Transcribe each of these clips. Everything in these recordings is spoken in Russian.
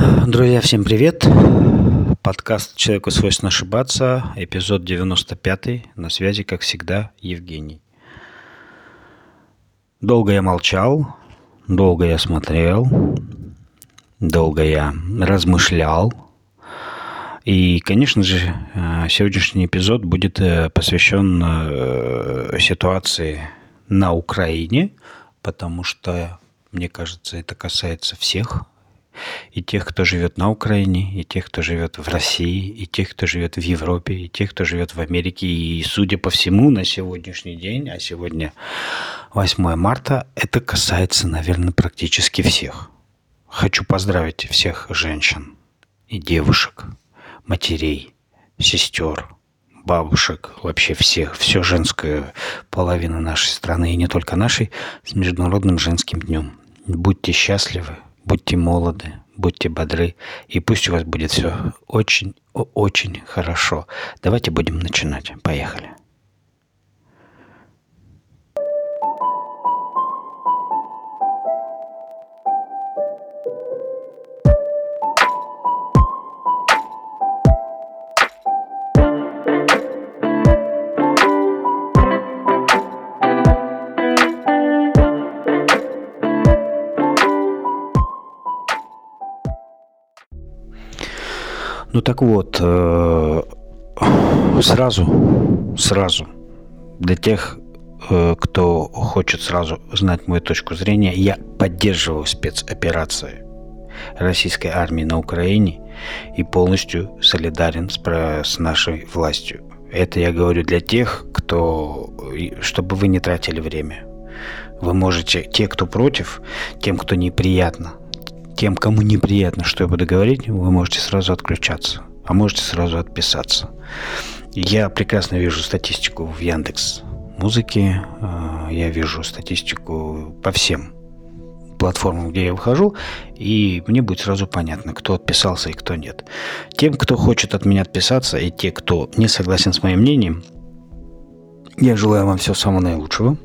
Друзья, всем привет! Подкаст «Человеку свойственно ошибаться», эпизод 95, на связи, как всегда, Евгений. Долго я молчал, долго я смотрел, долго я размышлял. И, конечно же, э, сегодняшний эпизод будет э, посвящен э, ситуации на Украине, потому что, мне кажется, это касается всех и тех, кто живет на Украине, и тех, кто живет в России, и тех, кто живет в Европе, и тех, кто живет в Америке. И, судя по всему, на сегодняшний день, а сегодня 8 марта, это касается, наверное, практически всех. Хочу поздравить всех женщин и девушек, матерей, сестер, бабушек, вообще всех, все женскую половину нашей страны, и не только нашей, с Международным женским днем. Будьте счастливы, Будьте молоды, будьте бодры, и пусть у вас будет все очень, очень хорошо. Давайте будем начинать. Поехали. Ну так вот, э, сразу, сразу, для тех, э, кто хочет сразу знать мою точку зрения, я поддерживаю спецоперации российской армии на Украине и полностью солидарен с, с нашей властью. Это я говорю для тех, кто, чтобы вы не тратили время. Вы можете, те, кто против, тем, кто неприятно, тем, кому неприятно, что я буду говорить, вы можете сразу отключаться, а можете сразу отписаться. Я прекрасно вижу статистику в Яндекс музыке, а, я вижу статистику по всем платформам, где я выхожу, и мне будет сразу понятно, кто отписался и кто нет. Тем, кто хочет от меня отписаться, и те, кто не согласен с моим мнением, я желаю вам всего самого наилучшего.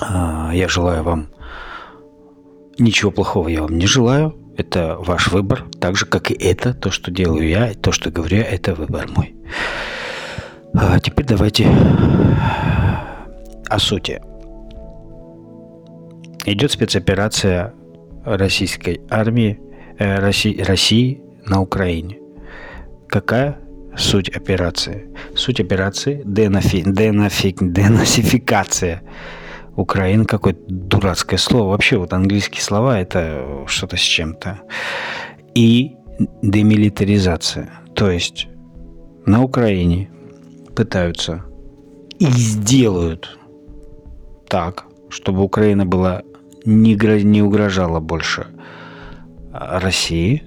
А, я желаю вам Ничего плохого я вам не желаю. Это ваш выбор, так же, как и это, то, что делаю я, то, что говорю это выбор мой. А теперь давайте о сути. Идет спецоперация российской армии, э, России, России на Украине. Какая суть операции? Суть операции – денафи, денафи, денацификация Украина какое-то дурацкое слово. Вообще вот английские слова это что-то с чем-то. И демилитаризация. То есть на Украине пытаются и сделают так, чтобы Украина была не, не угрожала больше России,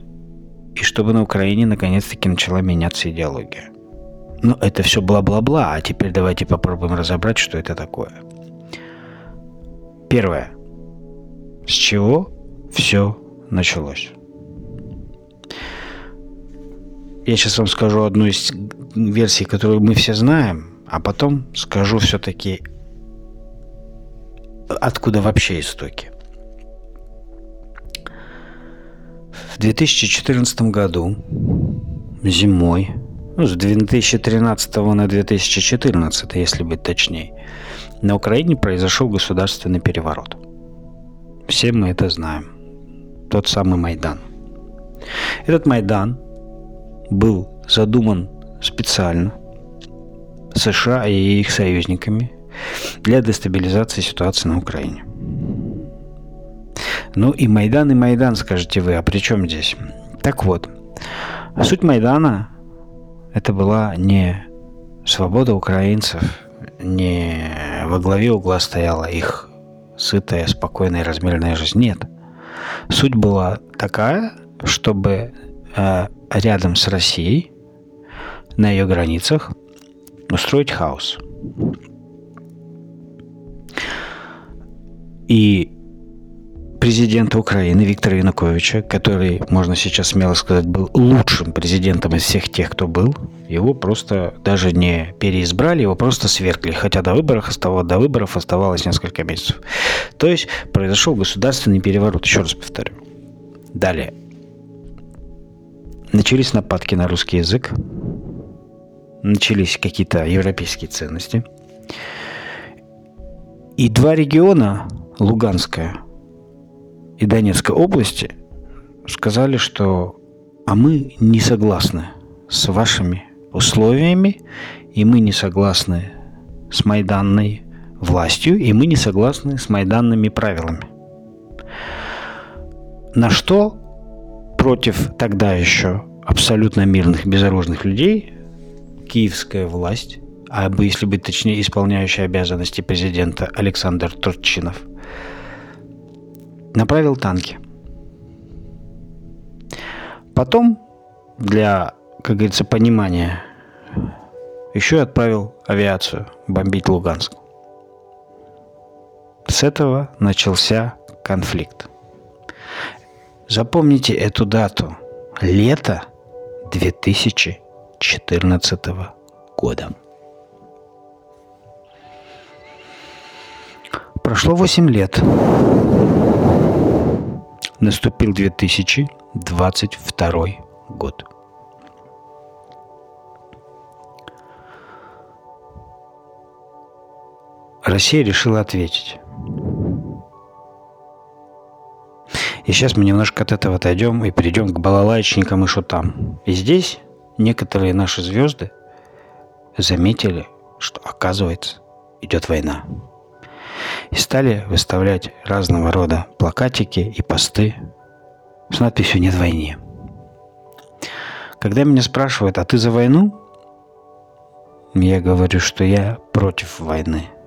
и чтобы на Украине наконец-таки начала меняться идеология. Ну, это все бла-бла-бла, а теперь давайте попробуем разобрать, что это такое. Первое. С чего все началось? Я сейчас вам скажу одну из версий, которую мы все знаем, а потом скажу все-таки, откуда вообще истоки. В 2014 году, зимой, ну, с 2013 на 2014, если быть точнее, на Украине произошел государственный переворот. Все мы это знаем. Тот самый Майдан. Этот Майдан был задуман специально США и их союзниками для дестабилизации ситуации на Украине. Ну и Майдан, и Майдан, скажете вы, а при чем здесь? Так вот, суть Майдана это была не свобода украинцев, не во главе угла стояла их сытая, спокойная, размеренная жизнь. Нет. Суть была такая, чтобы э, рядом с Россией, на ее границах, устроить хаос. И президента Украины Виктора Януковича, который, можно сейчас смело сказать, был лучшим президентом из всех тех, кто был, его просто даже не переизбрали, его просто свергли, хотя до выборов оставалось, до выборов оставалось несколько месяцев. То есть произошел государственный переворот, еще раз повторю. Далее. начались нападки на русский язык, начались какие-то европейские ценности. И два региона, Луганская и Донецкая области, сказали, что а мы не согласны с вашими условиями, и мы не согласны с майданной властью, и мы не согласны с майданными правилами. На что против тогда еще абсолютно мирных, безоружных людей киевская власть, а если быть точнее, исполняющий обязанности президента Александр Турчинов, направил танки. Потом, для, как говорится, понимания, еще и отправил авиацию бомбить Луганск. С этого начался конфликт. Запомните эту дату. Лето 2014 года. Прошло 8 лет. Наступил 2022 год. Россия решила ответить. И сейчас мы немножко от этого отойдем и перейдем к балалайчникам и шутам. И здесь некоторые наши звезды заметили, что, оказывается, идет война. И стали выставлять разного рода плакатики и посты с надписью «Нет войны». Когда меня спрашивают, а ты за войну? Я говорю, что я против войны –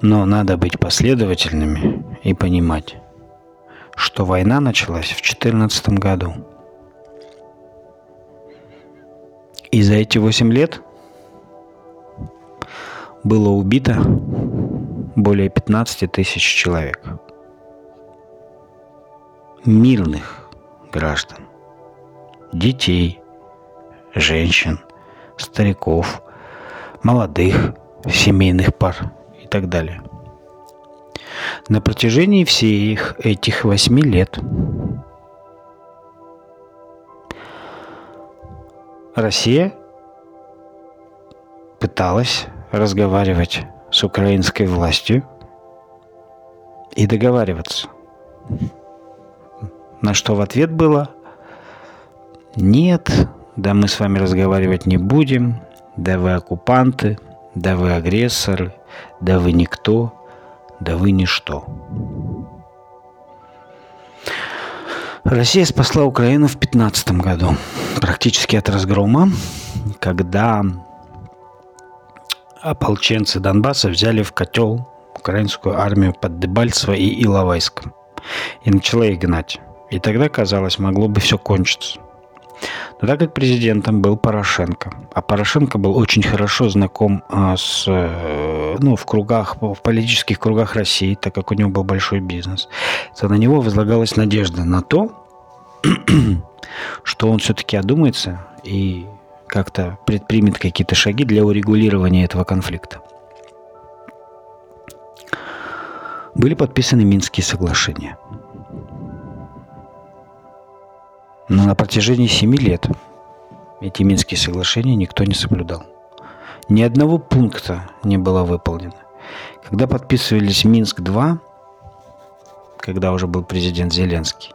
но надо быть последовательными и понимать, что война началась в 2014 году. И за эти 8 лет было убито более 15 тысяч человек. Мирных граждан, детей, женщин, стариков, молодых семейных пар – и так далее. На протяжении всех этих восьми лет Россия пыталась разговаривать с украинской властью и договариваться. На что в ответ было «Нет, да мы с вами разговаривать не будем, да вы оккупанты, да вы агрессоры, да вы никто, да вы ничто. Россия спасла Украину в 15 году, практически от разгрома, когда ополченцы Донбасса взяли в котел украинскую армию под Дебальцево и Иловайск и начала их гнать. И тогда, казалось, могло бы все кончиться. Но так как президентом был Порошенко, а Порошенко был очень хорошо знаком а, с, э, ну, в кругах, в политических кругах России, так как у него был большой бизнес, то на него возлагалась надежда на то, что он все-таки одумается и как-то предпримет какие-то шаги для урегулирования этого конфликта. Были подписаны Минские соглашения – Но на протяжении семи лет эти Минские соглашения никто не соблюдал. Ни одного пункта не было выполнено. Когда подписывались Минск-2, когда уже был президент Зеленский,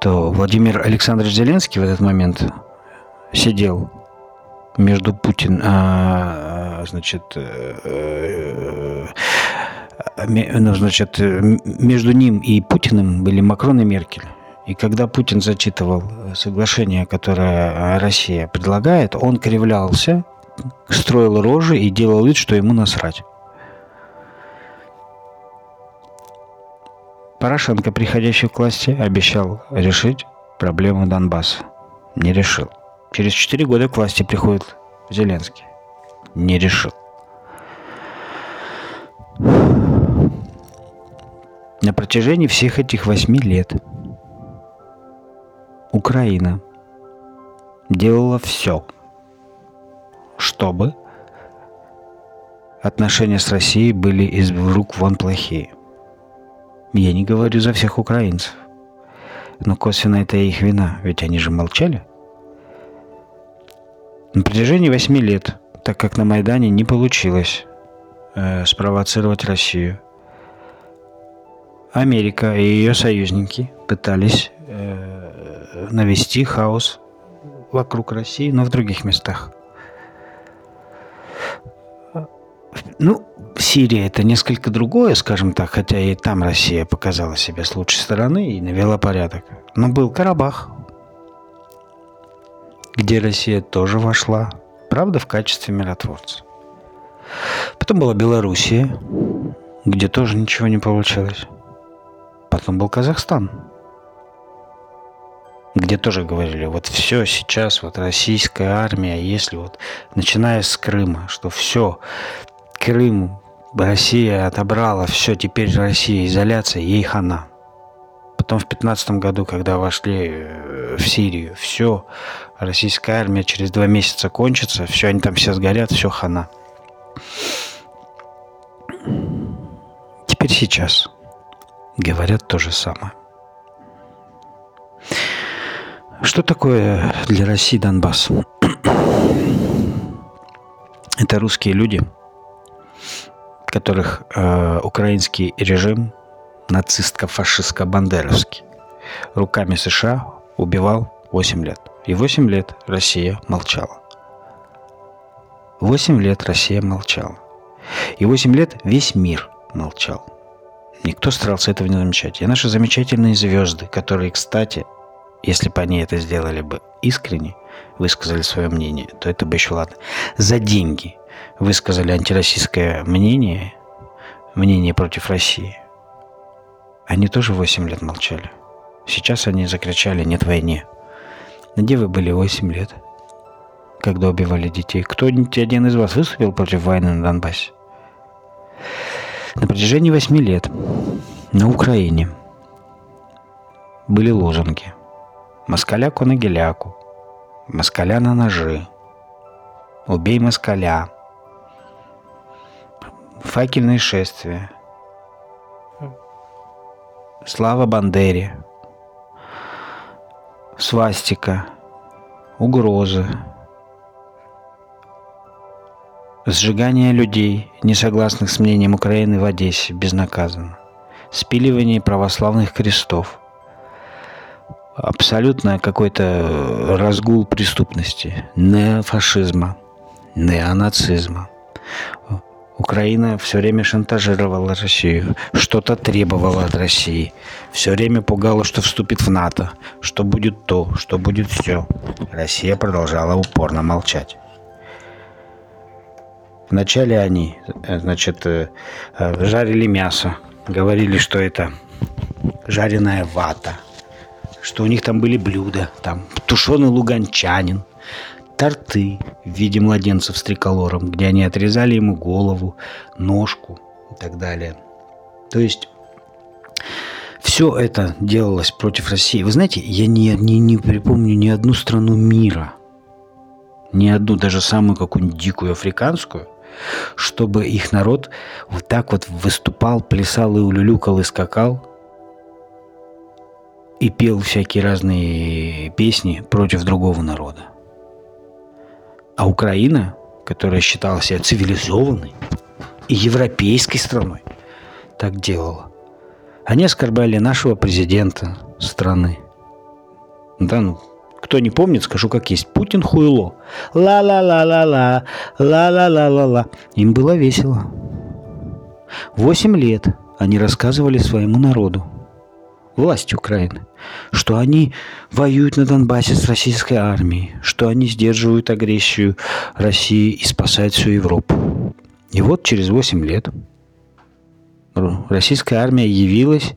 то Владимир Александрович Зеленский в этот момент сидел между Путин, а, а значит, э, э, ну, значит, между ним и Путиным были Макрон и Меркель. И когда Путин зачитывал э, соглашение, которое э, Россия предлагает, он кривлялся, строил рожи и делал вид, что ему насрать. Порошенко, приходящий к власти, обещал решить проблему Донбасса. Не решил. Через четыре года к власти приходит Зеленский. Не решил. На протяжении всех этих восьми лет Украина делала все, чтобы отношения с Россией были из рук вон плохие. Я не говорю за всех украинцев. Но косвенно это их вина, ведь они же молчали. На протяжении восьми лет, так как на Майдане не получилось э, спровоцировать Россию, Америка и ее союзники пытались э, навести хаос вокруг России, но в других местах. Ну, Сирия это несколько другое, скажем так, хотя и там Россия показала себя с лучшей стороны и навела порядок. Но был Карабах, где Россия тоже вошла, правда, в качестве миротворца. Потом была Белоруссия, где тоже ничего не получилось. Потом был Казахстан, где тоже говорили, вот все сейчас, вот российская армия, если вот, начиная с Крыма, что все, Крым, Россия отобрала, все, теперь Россия изоляция, ей хана. Потом в 15 году, когда вошли э, в Сирию, все, российская армия через два месяца кончится, все, они там все сгорят, все хана. Теперь сейчас говорят то же самое. Что такое для России Донбасс? Это русские люди – которых э, украинский режим нацистско-фашистско-бандеровский руками США убивал 8 лет. И 8 лет Россия молчала. 8 лет Россия молчала. И 8 лет весь мир молчал. Никто старался этого не замечать. И наши замечательные звезды, которые, кстати, если бы они это сделали бы искренне, высказали свое мнение, то это бы еще ладно. За деньги высказали антироссийское мнение, мнение против России. Они тоже 8 лет молчали. Сейчас они закричали «нет войне». Где вы были 8 лет, когда убивали детей? Кто-нибудь один из вас выступил против войны на Донбассе? На протяжении 8 лет на Украине были лозунги «Москаляку на геляку», «Москаля на ножи», «Убей москаля», Факельные шествия. Слава Бандере. Свастика. Угрозы. Сжигание людей, не согласных с мнением Украины в Одессе, безнаказанно. Спиливание православных крестов. Абсолютно какой-то разгул преступности, неофашизма, неонацизма. Украина все время шантажировала Россию, что-то требовала от России, все время пугала, что вступит в НАТО, что будет то, что будет все. Россия продолжала упорно молчать. Вначале они, э, значит, э, э, жарили мясо, говорили, что это жареная вата, что у них там были блюда, там тушеный луганчанин, торты в виде младенцев с триколором, где они отрезали ему голову, ножку и так далее. То есть все это делалось против России. Вы знаете, я не, не, не припомню ни одну страну мира, ни одну, даже самую какую-нибудь дикую африканскую, чтобы их народ вот так вот выступал, плясал и улюлюкал и скакал и пел всякие разные песни против другого народа. А Украина, которая считала себя цивилизованной и европейской страной, так делала. Они оскорбляли нашего президента страны. Да, ну, кто не помнит, скажу как есть. Путин хуйло. Ла-ла-ла-ла-ла, ла-ла-ла-ла-ла. Им было весело. Восемь лет они рассказывали своему народу, власти Украины, что они воюют на Донбассе с российской армией, что они сдерживают агрессию России и спасают всю Европу. И вот через 8 лет российская армия явилась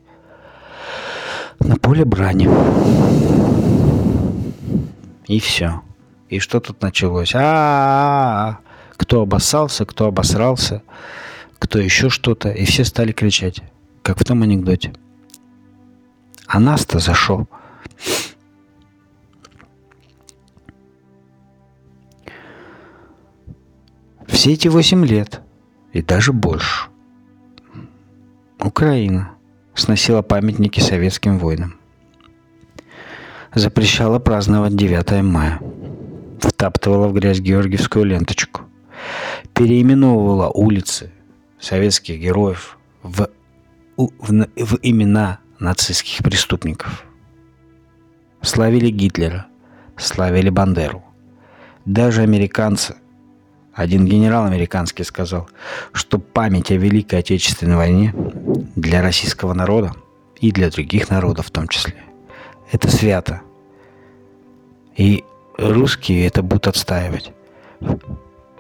на поле брани. И все. И что тут началось? А, -а, -а, -а. кто обоссался, кто обосрался, кто еще что-то. И все стали кричать, как в том анекдоте. А нас-то за что? Все эти восемь лет, и даже больше, Украина сносила памятники советским воинам. запрещала праздновать 9 мая, втаптывала в грязь георгиевскую ленточку, переименовывала улицы советских героев в, в, в имена нацистских преступников. Славили Гитлера, славили Бандеру. Даже американцы, один генерал американский сказал, что память о Великой Отечественной войне для российского народа и для других народов в том числе, это свято. И русские это будут отстаивать.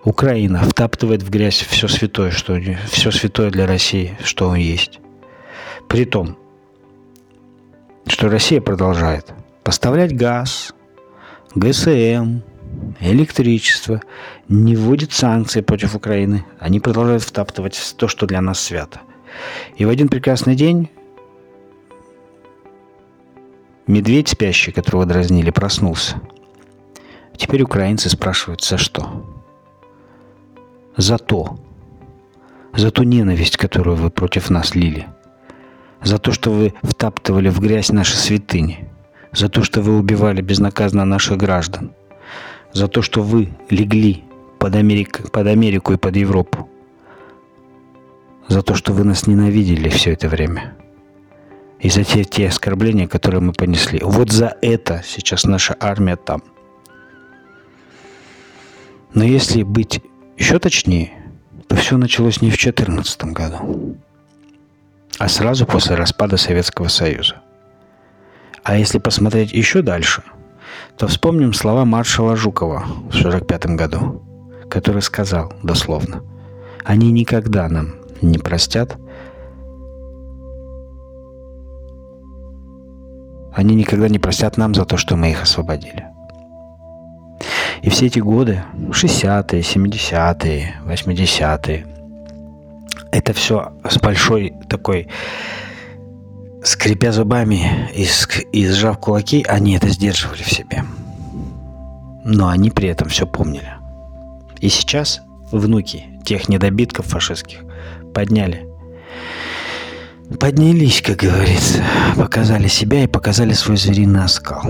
Украина втаптывает в грязь все святое, что все святое для России, что есть. При том, что Россия продолжает поставлять газ, ГСМ, электричество, не вводит санкции против Украины. Они продолжают втаптывать то, что для нас свято. И в один прекрасный день медведь спящий, которого дразнили, проснулся. Теперь украинцы спрашивают, за что? За то. За ту ненависть, которую вы против нас лили – за то, что вы втаптывали в грязь наши святыни, за то, что вы убивали безнаказанно наших граждан, за то, что вы легли под, Америк... под Америку и под Европу, за то, что вы нас ненавидели все это время, и за те, те оскорбления, которые мы понесли. Вот за это сейчас наша армия там. Но если быть еще точнее, то все началось не в 2014 году а сразу после распада Советского Союза. А если посмотреть еще дальше, то вспомним слова маршала Жукова в 1945 году, который сказал дословно, «Они никогда нам не простят, они никогда не простят нам за то, что мы их освободили». И все эти годы, 60-е, 70-е, 80-е, это все с большой такой скрипя зубами и, и сжав кулаки, они это сдерживали в себе. Но они при этом все помнили. И сейчас внуки тех недобитков фашистских подняли. Поднялись, как говорится, показали себя и показали свой звериный оскал.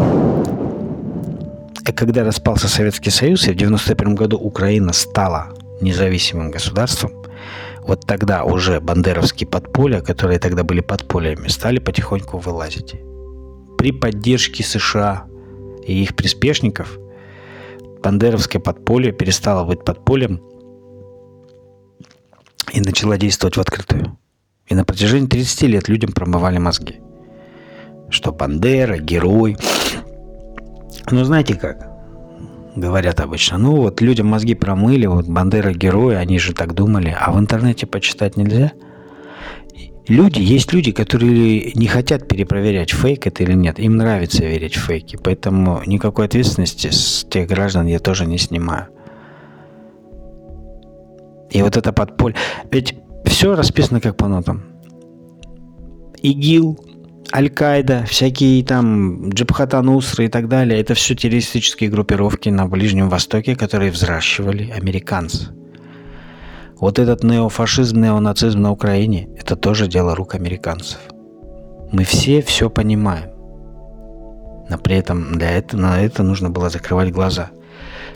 А когда распался Советский Союз, и в 91 году Украина стала независимым государством, вот тогда уже бандеровские подполья, которые тогда были подпольями, стали потихоньку вылазить. При поддержке США и их приспешников бандеровское подполье перестало быть подпольем и начало действовать в открытую. И на протяжении 30 лет людям промывали мозги. Что Бандера, герой. Но знаете как? Говорят обычно. Ну вот людям мозги промыли, вот Бандера герои, они же так думали. А в интернете почитать нельзя? Люди, есть люди, которые не хотят перепроверять, фейк это или нет. Им нравится верить в фейки. Поэтому никакой ответственности с тех граждан я тоже не снимаю. И вот это подполье. Ведь все расписано как по нотам. ИГИЛ, Аль-Каида, всякие там Джабхата Нусры и так далее, это все террористические группировки на Ближнем Востоке, которые взращивали американцы. Вот этот неофашизм, неонацизм на Украине – это тоже дело рук американцев. Мы все все понимаем. Но при этом для этого, на это нужно было закрывать глаза.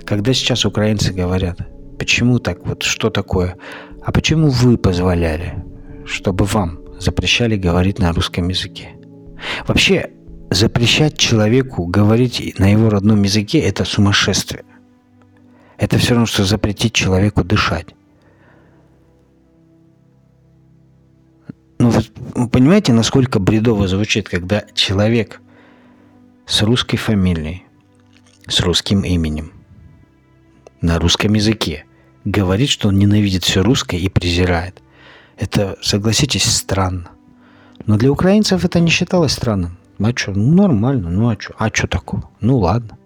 Когда сейчас украинцы говорят, почему так, вот что такое, а почему вы позволяли, чтобы вам запрещали говорить на русском языке? Вообще, запрещать человеку говорить на его родном языке – это сумасшествие. Это все равно, что запретить человеку дышать. Ну, вы понимаете, насколько бредово звучит, когда человек с русской фамилией, с русским именем, на русском языке говорит, что он ненавидит все русское и презирает. Это, согласитесь, странно. Но для украинцев это не считалось странным. А что, ну нормально, ну а что? А что такого? Ну ладно.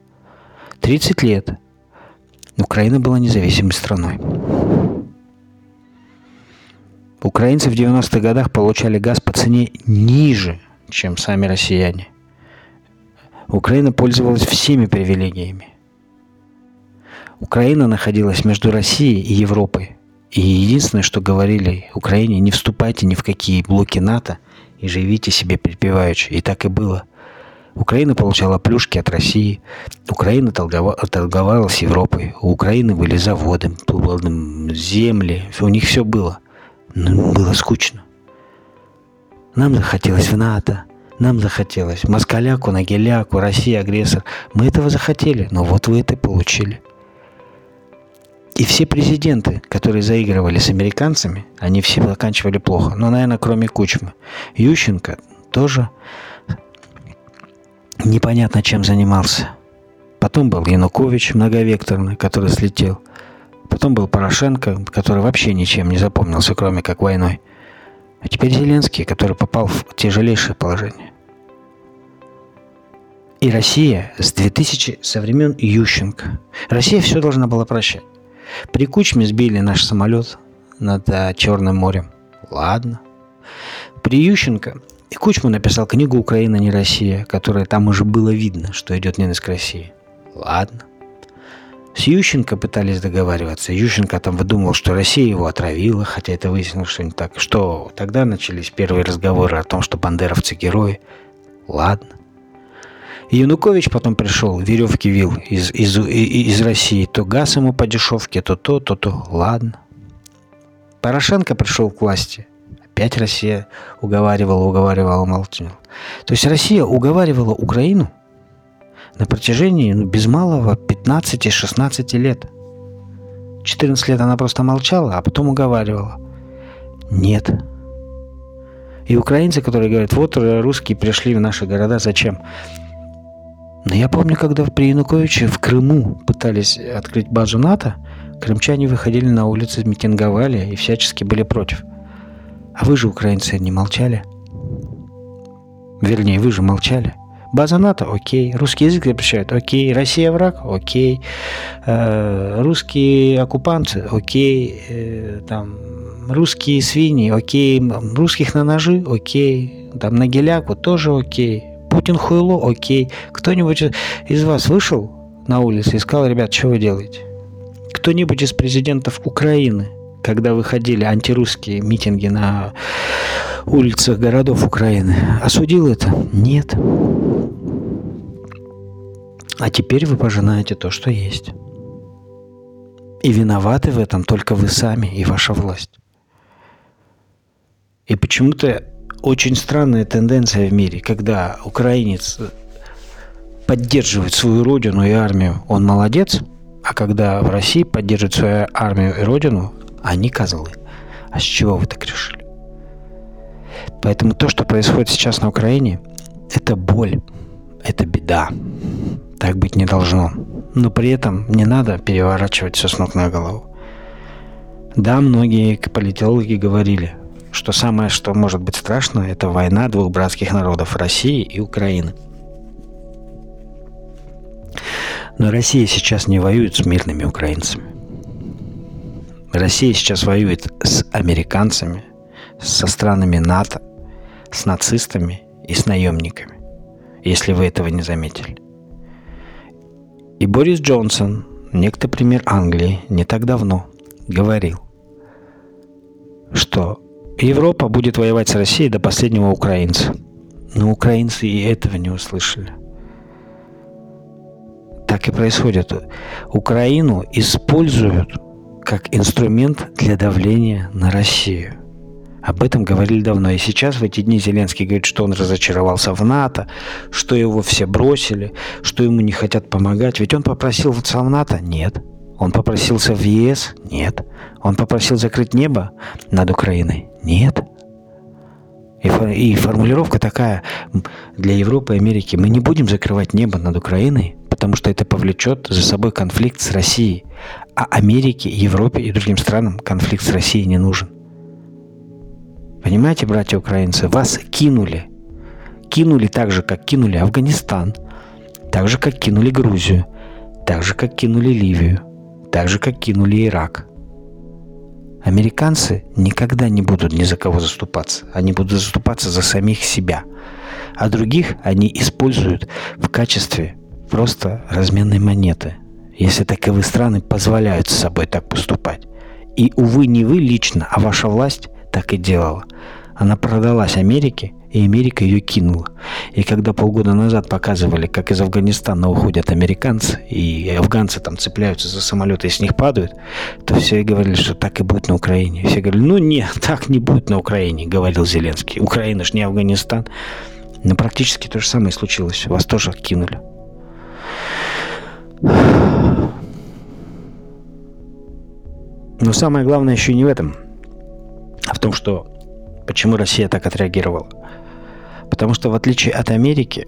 30 лет. Украина была независимой страной. Украинцы в 90-х годах получали газ по цене ниже, чем сами россияне. Украина пользовалась всеми привилегиями. Украина находилась между Россией и Европой. И единственное, что говорили Украине, не вступайте ни в какие блоки НАТО, и живите себе припеваючи. И так и было. Украина получала плюшки от России. Украина торговала с Европой. У Украины были заводы, земли. У них все было. Но было скучно. Нам захотелось в НАТО. Нам захотелось москаляку, нагеляку, Россия агрессор. Мы этого захотели, но вот вы это получили. И все президенты, которые заигрывали с американцами, они все заканчивали плохо. Ну, наверное, кроме Кучмы. Ющенко тоже непонятно чем занимался. Потом был Янукович многовекторный, который слетел. Потом был Порошенко, который вообще ничем не запомнился, кроме как войной. А теперь Зеленский, который попал в тяжелейшее положение. И Россия с 2000, со времен Ющенко. Россия все должна была прощать. При Кучме сбили наш самолет над а, Черным морем. Ладно. При Ющенко и Кучма написал книгу «Украина не Россия», которая там уже было видно, что идет ненависть к России. Ладно. С Ющенко пытались договариваться. Ющенко там выдумывал, что Россия его отравила, хотя это выяснилось, что не так. Что тогда начались первые разговоры о том, что бандеровцы герои. Ладно. Янукович потом пришел, веревки вил из, из, из России. То газ ему по дешевке, то то, то то. Ладно. Порошенко пришел к власти. Опять Россия уговаривала, уговаривала, молчала. То есть Россия уговаривала Украину на протяжении ну, без малого 15-16 лет. 14 лет она просто молчала, а потом уговаривала. Нет. И украинцы, которые говорят, вот русские пришли в наши города, зачем? Но я помню, когда при Януковиче в Крыму пытались открыть базу НАТО, крымчане выходили на улицы, митинговали и всячески были против – а вы же, украинцы, не молчали. Вернее, вы же молчали. База НАТО, окей. Русский язык запрещают, окей. Россия враг, окей. Э, русские оккупанты, окей. Э, там, русские свиньи, окей. Русских на ножи, окей. Там на геляку тоже окей. Путин хуйло, окей. Кто-нибудь из вас вышел на улицу и сказал, ребят, что вы делаете? Кто-нибудь из президентов Украины когда выходили антирусские митинги на улицах городов Украины, осудил это? Нет. А теперь вы пожинаете то, что есть. И виноваты в этом только вы сами и ваша власть. И почему-то очень странная тенденция в мире, когда украинец поддерживает свою родину и армию, он молодец, а когда в России поддерживает свою армию и родину, они козлы. А с чего вы так решили? Поэтому то, что происходит сейчас на Украине, это боль, это беда. Так быть не должно. Но при этом не надо переворачивать все с ног на голову. Да, многие политологи говорили, что самое, что может быть страшно, это война двух братских народов России и Украины. Но Россия сейчас не воюет с мирными украинцами. Россия сейчас воюет с американцами, со странами НАТО, с нацистами и с наемниками, если вы этого не заметили. И Борис Джонсон, некто пример Англии, не так давно говорил, что Европа будет воевать с Россией до последнего украинца. Но украинцы и этого не услышали. Так и происходит. Украину используют как инструмент для давления на Россию. Об этом говорили давно. И сейчас в эти дни Зеленский говорит, что он разочаровался в НАТО, что его все бросили, что ему не хотят помогать. Ведь он попросился в НАТО? Нет. Он попросился в ЕС? Нет. Он попросил закрыть небо над Украиной? Нет. И, формулировка такая для Европы и Америки. Мы не будем закрывать небо над Украиной, потому что это повлечет за собой конфликт с Россией. А Америке, Европе и другим странам конфликт с Россией не нужен. Понимаете, братья украинцы, вас кинули. Кинули так же, как кинули Афганистан, так же, как кинули Грузию, так же, как кинули Ливию, так же, как кинули Ирак. Американцы никогда не будут ни за кого заступаться. Они будут заступаться за самих себя. А других они используют в качестве просто разменной монеты – если таковые страны позволяют с собой так поступать. И, увы, не вы лично, а ваша власть так и делала. Она продалась Америке и Америка ее кинула. И когда полгода назад показывали, как из Афганистана уходят американцы, и афганцы там цепляются за самолеты и с них падают, то все говорили, что так и будет на Украине. Все говорили, ну нет, так не будет на Украине, говорил Зеленский. Украина ж не Афганистан. Но практически то же самое случилось. Вас тоже кинули. Но самое главное еще не в этом, а в том, что почему Россия так отреагировала. Потому что в отличие от Америки,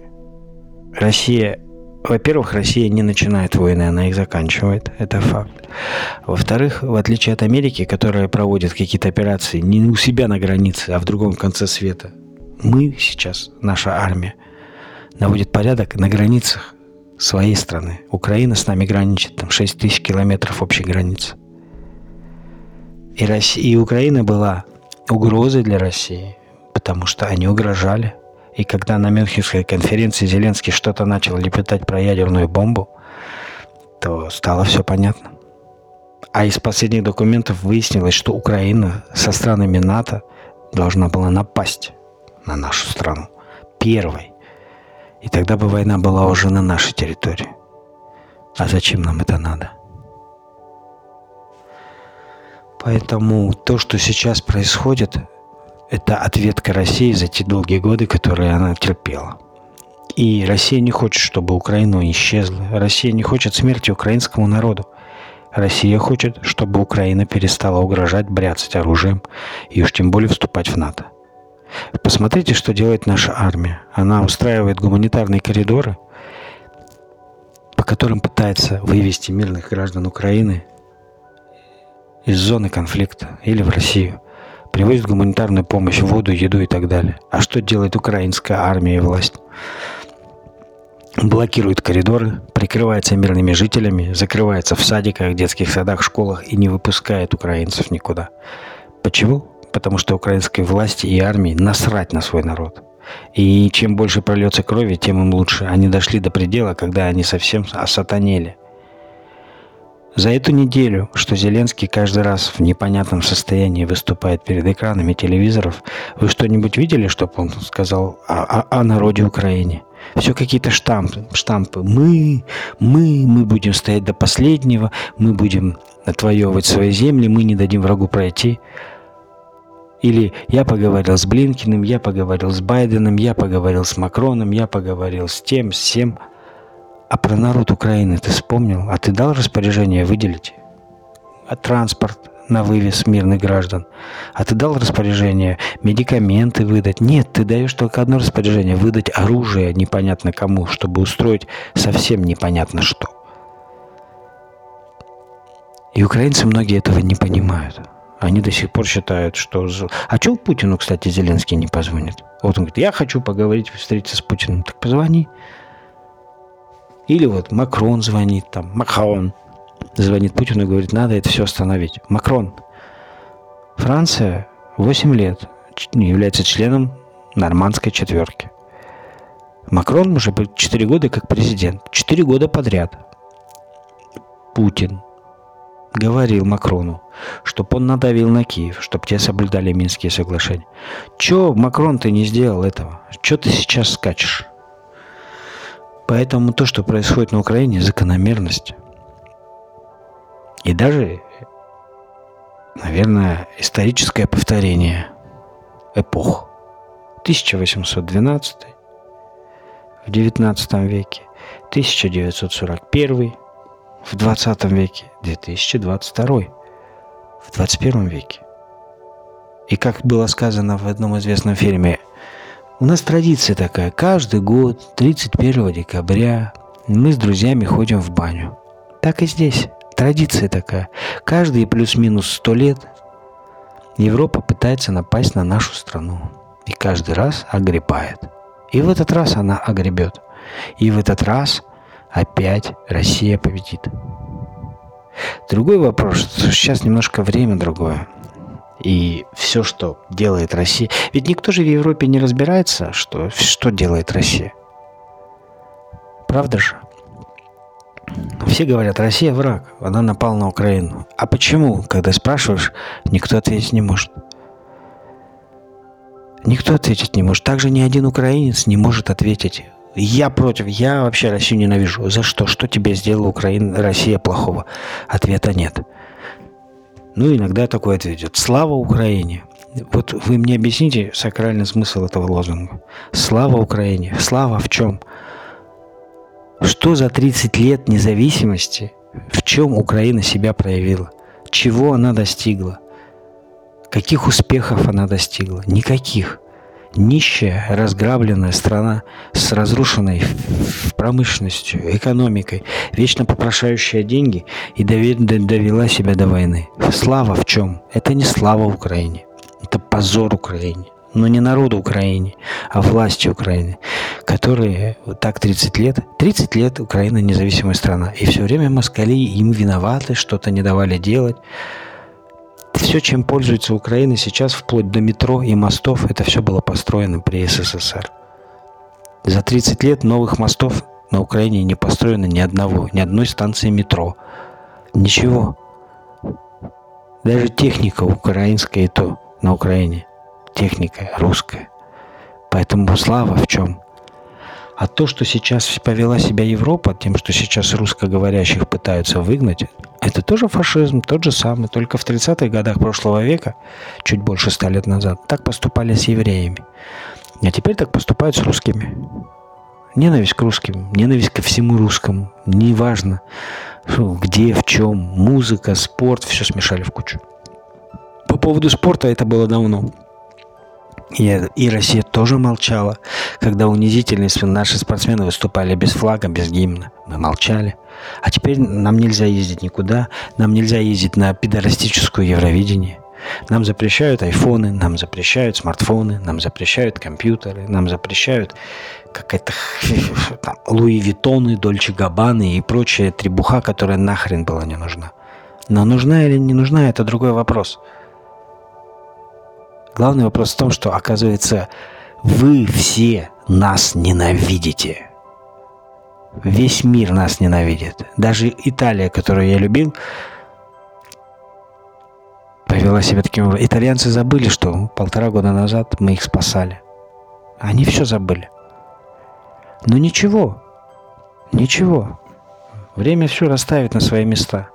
Россия, во-первых, Россия не начинает войны, она их заканчивает, это факт. Во-вторых, в отличие от Америки, которая проводит какие-то операции не у себя на границе, а в другом конце света, мы сейчас, наша армия, наводит порядок на границах своей страны. Украина с нами граничит, там 6 тысяч километров общей границы. И, Россия, и Украина была угрозой для России, потому что они угрожали. И когда на Мюнхенской конференции Зеленский что-то начал лепетать про ядерную бомбу, то стало все понятно. А из последних документов выяснилось, что Украина со странами НАТО должна была напасть на нашу страну первой. И тогда бы война была уже на нашей территории. А зачем нам это надо? Поэтому то, что сейчас происходит, это ответка России за те долгие годы, которые она терпела. И Россия не хочет, чтобы Украина исчезла. Россия не хочет смерти украинскому народу. Россия хочет, чтобы Украина перестала угрожать, бряцать оружием и уж тем более вступать в НАТО. Посмотрите, что делает наша армия. Она устраивает гуманитарные коридоры, по которым пытается вывести мирных граждан Украины из зоны конфликта или в Россию. Привозит гуманитарную помощь, воду, еду и так далее. А что делает украинская армия и власть? Блокирует коридоры, прикрывается мирными жителями, закрывается в садиках, детских садах, школах и не выпускает украинцев никуда. Почему? Потому что украинской власти и армии насрать на свой народ. И чем больше прольется крови, тем им лучше. Они дошли до предела, когда они совсем осатанели – за эту неделю, что Зеленский каждый раз в непонятном состоянии выступает перед экранами телевизоров, вы что-нибудь видели, чтобы он сказал о, о, о народе Украине? Все какие-то штампы, штампы. Мы, мы, мы будем стоять до последнего, мы будем отвоевывать свои земли, мы не дадим врагу пройти. Или я поговорил с Блинкиным, я поговорил с Байденом, я поговорил с Макроном, я поговорил с тем, с тем. А про народ Украины ты вспомнил? А ты дал распоряжение выделить? А транспорт на вывез мирных граждан? А ты дал распоряжение медикаменты выдать? Нет, ты даешь только одно распоряжение – выдать оружие непонятно кому, чтобы устроить совсем непонятно что. И украинцы многие этого не понимают. Они до сих пор считают, что... А чего Путину, кстати, Зеленский не позвонит? Вот он говорит, я хочу поговорить, встретиться с Путиным. Так позвони. Или вот Макрон звонит, там, Макрон звонит Путину и говорит, надо это все остановить. Макрон. Франция 8 лет является членом нормандской четверки. Макрон уже 4 года как президент. 4 года подряд. Путин говорил Макрону, чтобы он надавил на Киев, чтобы те соблюдали Минские соглашения. Че, Макрон, ты не сделал этого? Че ты сейчас скачешь? Поэтому то, что происходит на Украине, закономерность. И даже, наверное, историческое повторение эпох. 1812 в 19 веке, 1941 в 20 веке, 2022 в 21 веке. И как было сказано в одном известном фильме у нас традиция такая. Каждый год, 31 декабря, мы с друзьями ходим в баню. Так и здесь. Традиция такая. Каждые плюс-минус сто лет Европа пытается напасть на нашу страну. И каждый раз огребает. И в этот раз она огребет. И в этот раз опять Россия победит. Другой вопрос, сейчас немножко время другое и все, что делает Россия. Ведь никто же в Европе не разбирается, что, что делает Россия. Правда же? Все говорят, Россия враг, она напала на Украину. А почему, когда спрашиваешь, никто ответить не может? Никто ответить не может. Также ни один украинец не может ответить. Я против, я вообще Россию ненавижу. За что? Что тебе сделала Украина, Россия плохого? Ответа нет. Ну, иногда такой ответ идет. Слава Украине. Вот вы мне объясните сакральный смысл этого лозунга. Слава Украине. Слава в чем? Что за 30 лет независимости, в чем Украина себя проявила? Чего она достигла? Каких успехов она достигла? Никаких. Нищая, разграбленная страна с разрушенной промышленностью, экономикой, вечно попрошающая деньги и довела себя до войны. Слава в чем? Это не слава Украине. Это позор Украине. Но не народу Украине, а власти Украины, которые так 30 лет, 30 лет Украина независимая страна. И все время москали им виноваты, что-то не давали делать. Все, чем пользуется Украина сейчас, вплоть до метро и мостов, это все было построено при СССР. За 30 лет новых мостов на Украине не построено ни одного, ни одной станции метро. Ничего. Даже техника украинская и то на Украине. Техника русская. Поэтому слава в чем? А то, что сейчас повела себя Европа, тем, что сейчас русскоговорящих пытаются выгнать, это тоже фашизм, тот же самый, только в 30-х годах прошлого века, чуть больше ста лет назад, так поступали с евреями. А теперь так поступают с русскими. Ненависть к русским, ненависть ко всему русскому, неважно, где, в чем, музыка, спорт, все смешали в кучу. По поводу спорта это было давно. И, и Россия тоже молчала, когда унизительные наши спортсмены выступали без флага, без гимна. Мы молчали. А теперь нам нельзя ездить никуда, нам нельзя ездить на пидорастическую Евровидение. Нам запрещают айфоны, нам запрещают смартфоны, нам запрещают компьютеры, нам запрещают какая-то Луи Виттоны, Дольче Габаны и прочая требуха, которая нахрен была не нужна. Но нужна или не нужна, это другой вопрос – Главный вопрос в том, что, оказывается, вы все нас ненавидите. Весь мир нас ненавидит. Даже Италия, которую я любил, повела себя таким образом. Итальянцы забыли, что полтора года назад мы их спасали. Они все забыли. Но ничего, ничего. Время все расставит на свои места.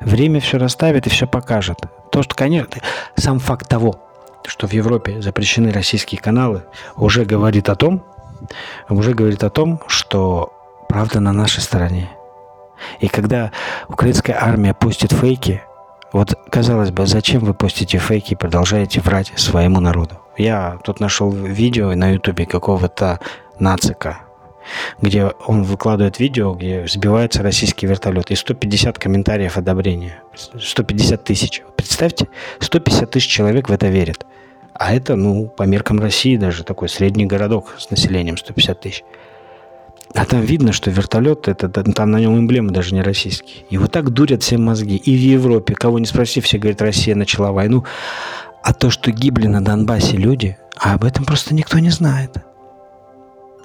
Время все расставит и все покажет. То, что, конечно, сам факт того, что в Европе запрещены российские каналы, уже говорит о том, уже говорит о том, что правда на нашей стороне. И когда украинская армия постит фейки, вот казалось бы, зачем вы постите фейки и продолжаете врать своему народу? Я тут нашел видео на ютубе какого-то нацика, где он выкладывает видео, где сбивается российский вертолет, и 150 комментариев одобрения. 150 тысяч. Представьте, 150 тысяч человек в это верят. А это, ну, по меркам России даже такой средний городок с населением 150 тысяч. А там видно, что вертолет, это, там на нем эмблемы даже не российские. И вот так дурят все мозги. И в Европе, кого не спроси, все говорят, Россия начала войну. А то, что гибли на Донбассе люди, а об этом просто никто не знает.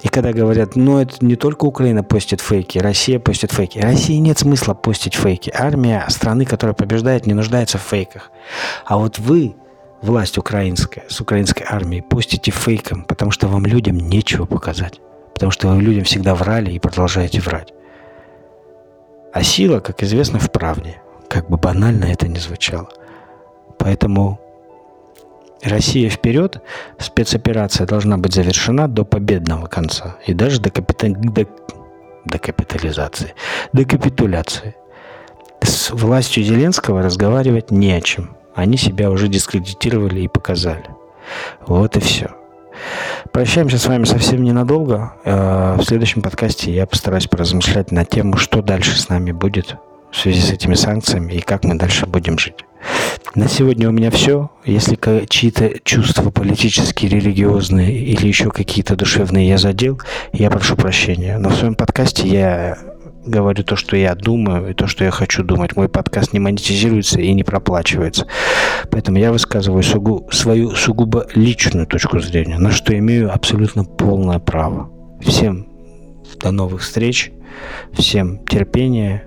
И когда говорят, ну это не только Украина постит фейки, Россия постит фейки. России нет смысла постить фейки. Армия страны, которая побеждает, не нуждается в фейках. А вот вы, власть украинская, с украинской армией, постите фейком, потому что вам людям нечего показать. Потому что вы людям всегда врали и продолжаете врать. А сила, как известно, в правде. Как бы банально это ни звучало. Поэтому Россия вперед, спецоперация должна быть завершена до победного конца и даже до, капита... до... до капитализации, до капитуляции. С властью Зеленского разговаривать не о чем. Они себя уже дискредитировали и показали. Вот и все. Прощаемся с вами совсем ненадолго. Э, в следующем подкасте я постараюсь поразмышлять на тему, что дальше с нами будет в связи с этими санкциями и как мы дальше будем жить. На сегодня у меня все. Если чьи-то чувства политические, религиозные или еще какие-то душевные я задел, я прошу прощения. Но в своем подкасте я говорю то, что я думаю, и то, что я хочу думать. Мой подкаст не монетизируется и не проплачивается. Поэтому я высказываю сугу, свою сугубо личную точку зрения, на что имею абсолютно полное право. Всем до новых встреч, всем терпения,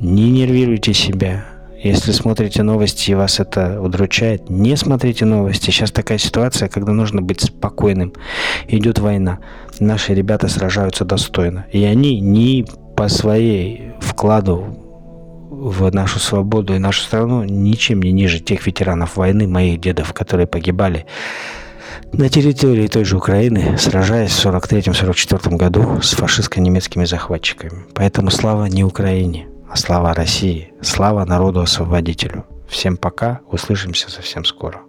не нервируйте себя, Если смотрите новости и вас это удручает, не смотрите новости. Сейчас такая ситуация, когда нужно быть спокойным. Идет война. Наши ребята сражаются достойно. И они не по своей вкладу в нашу свободу и нашу страну ничем не ниже тех ветеранов войны, моих дедов, которые погибали на территории той же Украины, сражаясь в 43-44 году с фашистско-немецкими захватчиками. Поэтому слава не Украине, слава России, слава народу-освободителю. Всем пока, услышимся совсем скоро.